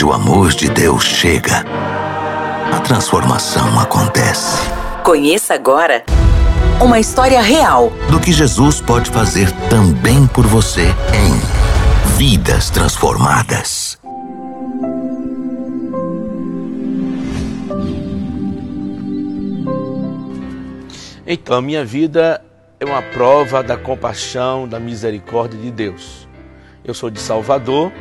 Onde o amor de Deus chega, a transformação acontece. Conheça agora uma história real do que Jesus pode fazer também por você em Vidas Transformadas. Então, a minha vida é uma prova da compaixão, da misericórdia de Deus. Eu sou de Salvador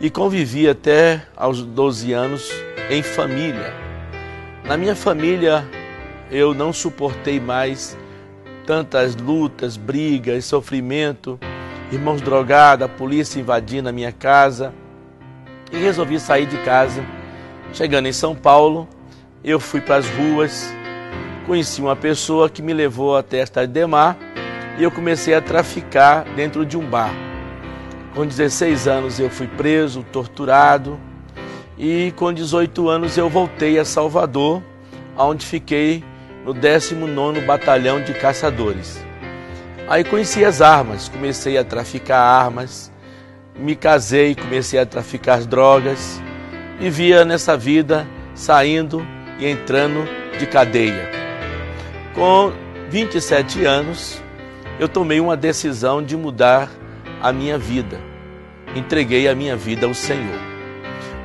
e convivi até aos 12 anos em família. Na minha família, eu não suportei mais tantas lutas, brigas, sofrimento, irmãos drogados, a polícia invadindo a minha casa e resolvi sair de casa. Chegando em São Paulo, eu fui para as ruas, conheci uma pessoa que me levou até a cidade de Mar e eu comecei a traficar dentro de um bar. Com 16 anos eu fui preso, torturado e com 18 anos eu voltei a Salvador, onde fiquei no 19º Batalhão de Caçadores. Aí conheci as armas, comecei a traficar armas, me casei, comecei a traficar drogas, vivia nessa vida saindo e entrando de cadeia. Com 27 anos, eu tomei uma decisão de mudar a minha vida. Entreguei a minha vida ao Senhor.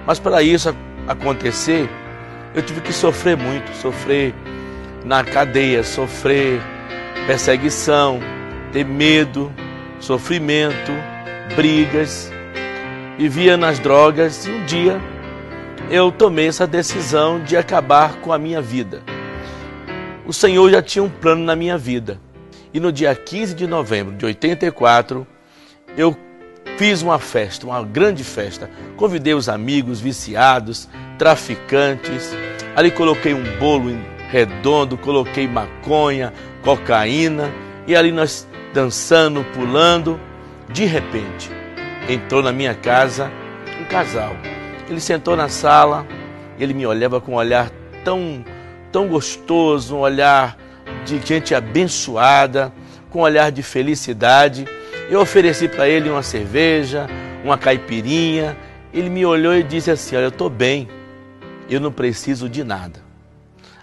Mas para isso acontecer, eu tive que sofrer muito, sofrer na cadeia, sofrer perseguição, ter medo, sofrimento, brigas. Vivia nas drogas e um dia eu tomei essa decisão de acabar com a minha vida o Senhor já tinha um plano na minha vida. E no dia 15 de novembro de 84, eu fiz uma festa, uma grande festa. Convidei os amigos viciados, traficantes. Ali coloquei um bolo redondo, coloquei maconha, cocaína. E ali nós dançando, pulando. De repente, entrou na minha casa um casal. Ele sentou na sala, ele me olhava com um olhar tão tão gostoso, um olhar de gente abençoada, com um olhar de felicidade. Eu ofereci para ele uma cerveja, uma caipirinha. Ele me olhou e disse assim: Olha, eu estou bem, eu não preciso de nada.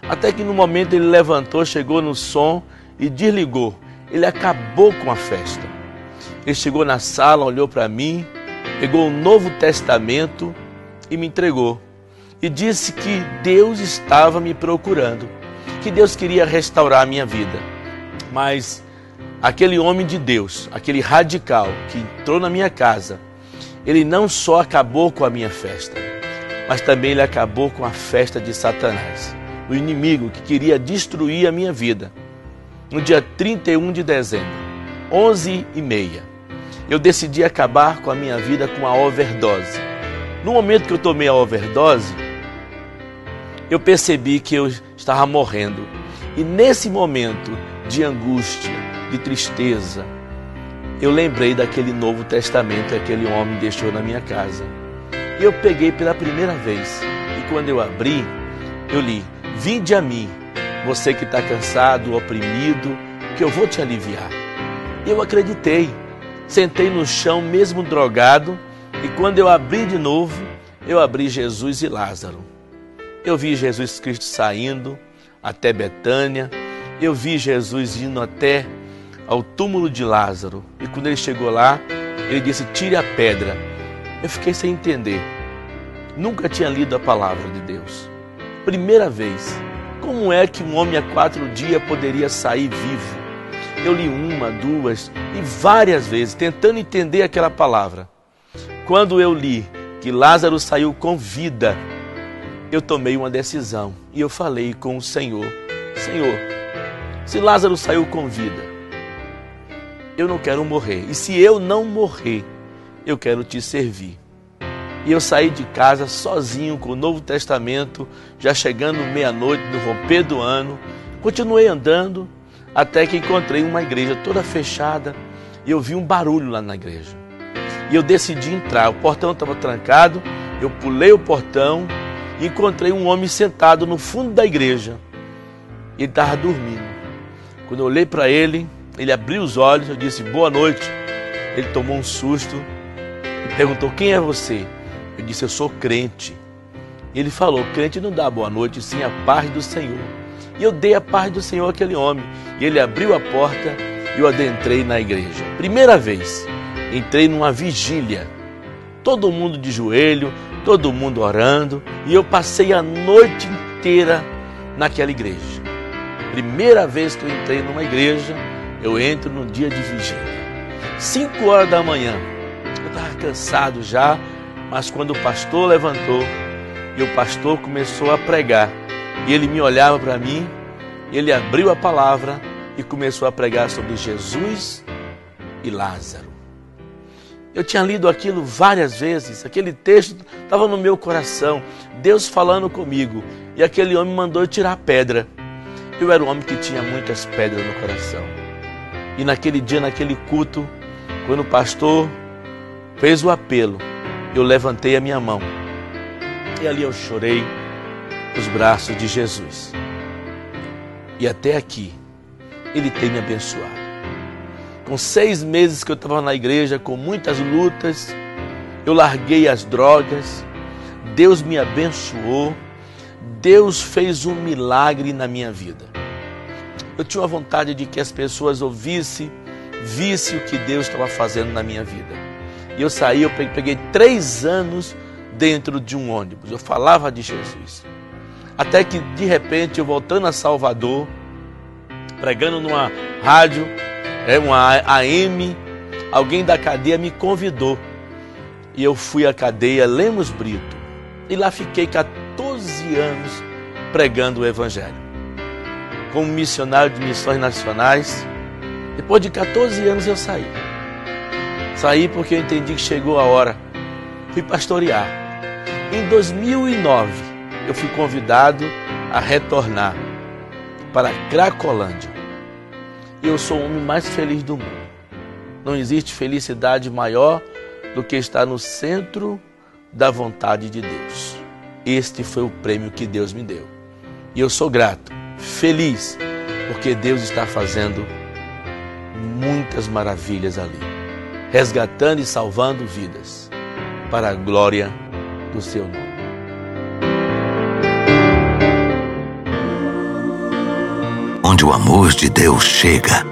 Até que no momento ele levantou, chegou no som e desligou. Ele acabou com a festa. Ele chegou na sala, olhou para mim, pegou o Novo Testamento e me entregou e disse que Deus estava me procurando, que Deus queria restaurar a minha vida. Mas aquele homem de Deus, aquele radical que entrou na minha casa, ele não só acabou com a minha festa, mas também ele acabou com a festa de Satanás, o inimigo que queria destruir a minha vida. No dia 31 de dezembro, 11 e meia, eu decidi acabar com a minha vida com a overdose. No momento que eu tomei a overdose, eu percebi que eu estava morrendo. E nesse momento de angústia, de tristeza, eu lembrei daquele Novo Testamento que aquele homem deixou na minha casa. E eu peguei pela primeira vez. E quando eu abri, eu li: Vinde a mim, você que está cansado, oprimido, que eu vou te aliviar. E eu acreditei. Sentei no chão, mesmo drogado, e quando eu abri de novo, eu abri Jesus e Lázaro. Eu vi Jesus Cristo saindo até Betânia, eu vi Jesus indo até ao túmulo de Lázaro. E quando ele chegou lá, ele disse: Tire a pedra. Eu fiquei sem entender. Nunca tinha lido a palavra de Deus. Primeira vez. Como é que um homem há quatro dias poderia sair vivo? Eu li uma, duas e várias vezes, tentando entender aquela palavra. Quando eu li que Lázaro saiu com vida, eu tomei uma decisão e eu falei com o Senhor: Senhor, se Lázaro saiu com vida, eu não quero morrer. E se eu não morrer, eu quero te servir. E eu saí de casa sozinho com o Novo Testamento, já chegando meia-noite, no romper do ano. Continuei andando até que encontrei uma igreja toda fechada e eu vi um barulho lá na igreja. E eu decidi entrar. O portão estava trancado, eu pulei o portão encontrei um homem sentado no fundo da igreja. Ele estava dormindo. Quando eu olhei para ele, ele abriu os olhos, eu disse boa noite. Ele tomou um susto e perguntou: Quem é você? Eu disse: Eu sou crente. Ele falou: crente não dá boa noite, sim a paz do Senhor. E eu dei a paz do Senhor àquele homem. E ele abriu a porta e eu adentrei na igreja. Primeira vez, entrei numa vigília. Todo mundo de joelho, todo mundo orando. E eu passei a noite inteira naquela igreja. Primeira vez que eu entrei numa igreja, eu entro no dia de vigília. Cinco horas da manhã. Eu estava cansado já, mas quando o pastor levantou, e o pastor começou a pregar. E ele me olhava para mim, ele abriu a palavra e começou a pregar sobre Jesus e Lázaro. Eu tinha lido aquilo várias vezes, aquele texto estava no meu coração, Deus falando comigo, e aquele homem mandou eu tirar a pedra. Eu era um homem que tinha muitas pedras no coração. E naquele dia, naquele culto, quando o pastor fez o apelo, eu levantei a minha mão e ali eu chorei nos braços de Jesus. E até aqui, Ele tem me abençoado. Com seis meses que eu estava na igreja, com muitas lutas, eu larguei as drogas, Deus me abençoou, Deus fez um milagre na minha vida. Eu tinha uma vontade de que as pessoas ouvissem, vissem o que Deus estava fazendo na minha vida. E eu saí, eu peguei três anos dentro de um ônibus. Eu falava de Jesus. Até que de repente eu voltando a Salvador, pregando numa rádio, é uma AM, alguém da cadeia me convidou. E eu fui à cadeia Lemos Brito. E lá fiquei 14 anos pregando o evangelho. Como missionário de missões nacionais, depois de 14 anos eu saí. Saí porque eu entendi que chegou a hora. Fui pastorear. Em 2009, eu fui convidado a retornar para Cracolândia. E eu sou o homem mais feliz do mundo. Não existe felicidade maior do que estar no centro da vontade de Deus. Este foi o prêmio que Deus me deu. E eu sou grato, feliz, porque Deus está fazendo muitas maravilhas ali, resgatando e salvando vidas para a glória do seu nome. Onde o amor de Deus chega,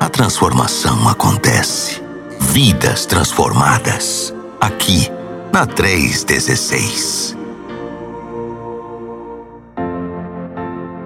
a transformação acontece. Vidas transformadas. Aqui, na 316.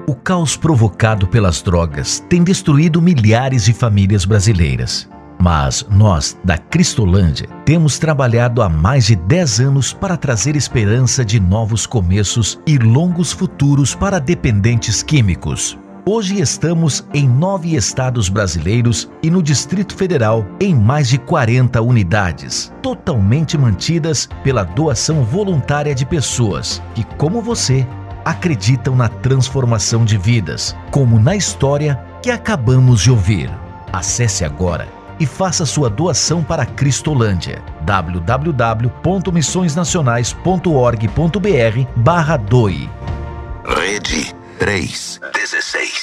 O caos provocado pelas drogas tem destruído milhares de famílias brasileiras. Mas nós, da Cristolândia, temos trabalhado há mais de 10 anos para trazer esperança de novos começos e longos futuros para dependentes químicos. Hoje estamos em nove estados brasileiros e no Distrito Federal em mais de 40 unidades, totalmente mantidas pela doação voluntária de pessoas que, como você, acreditam na transformação de vidas, como na história que acabamos de ouvir. Acesse agora e faça sua doação para a Cristolândia. www.missõesnacionais.org.br barra doe. Rede 316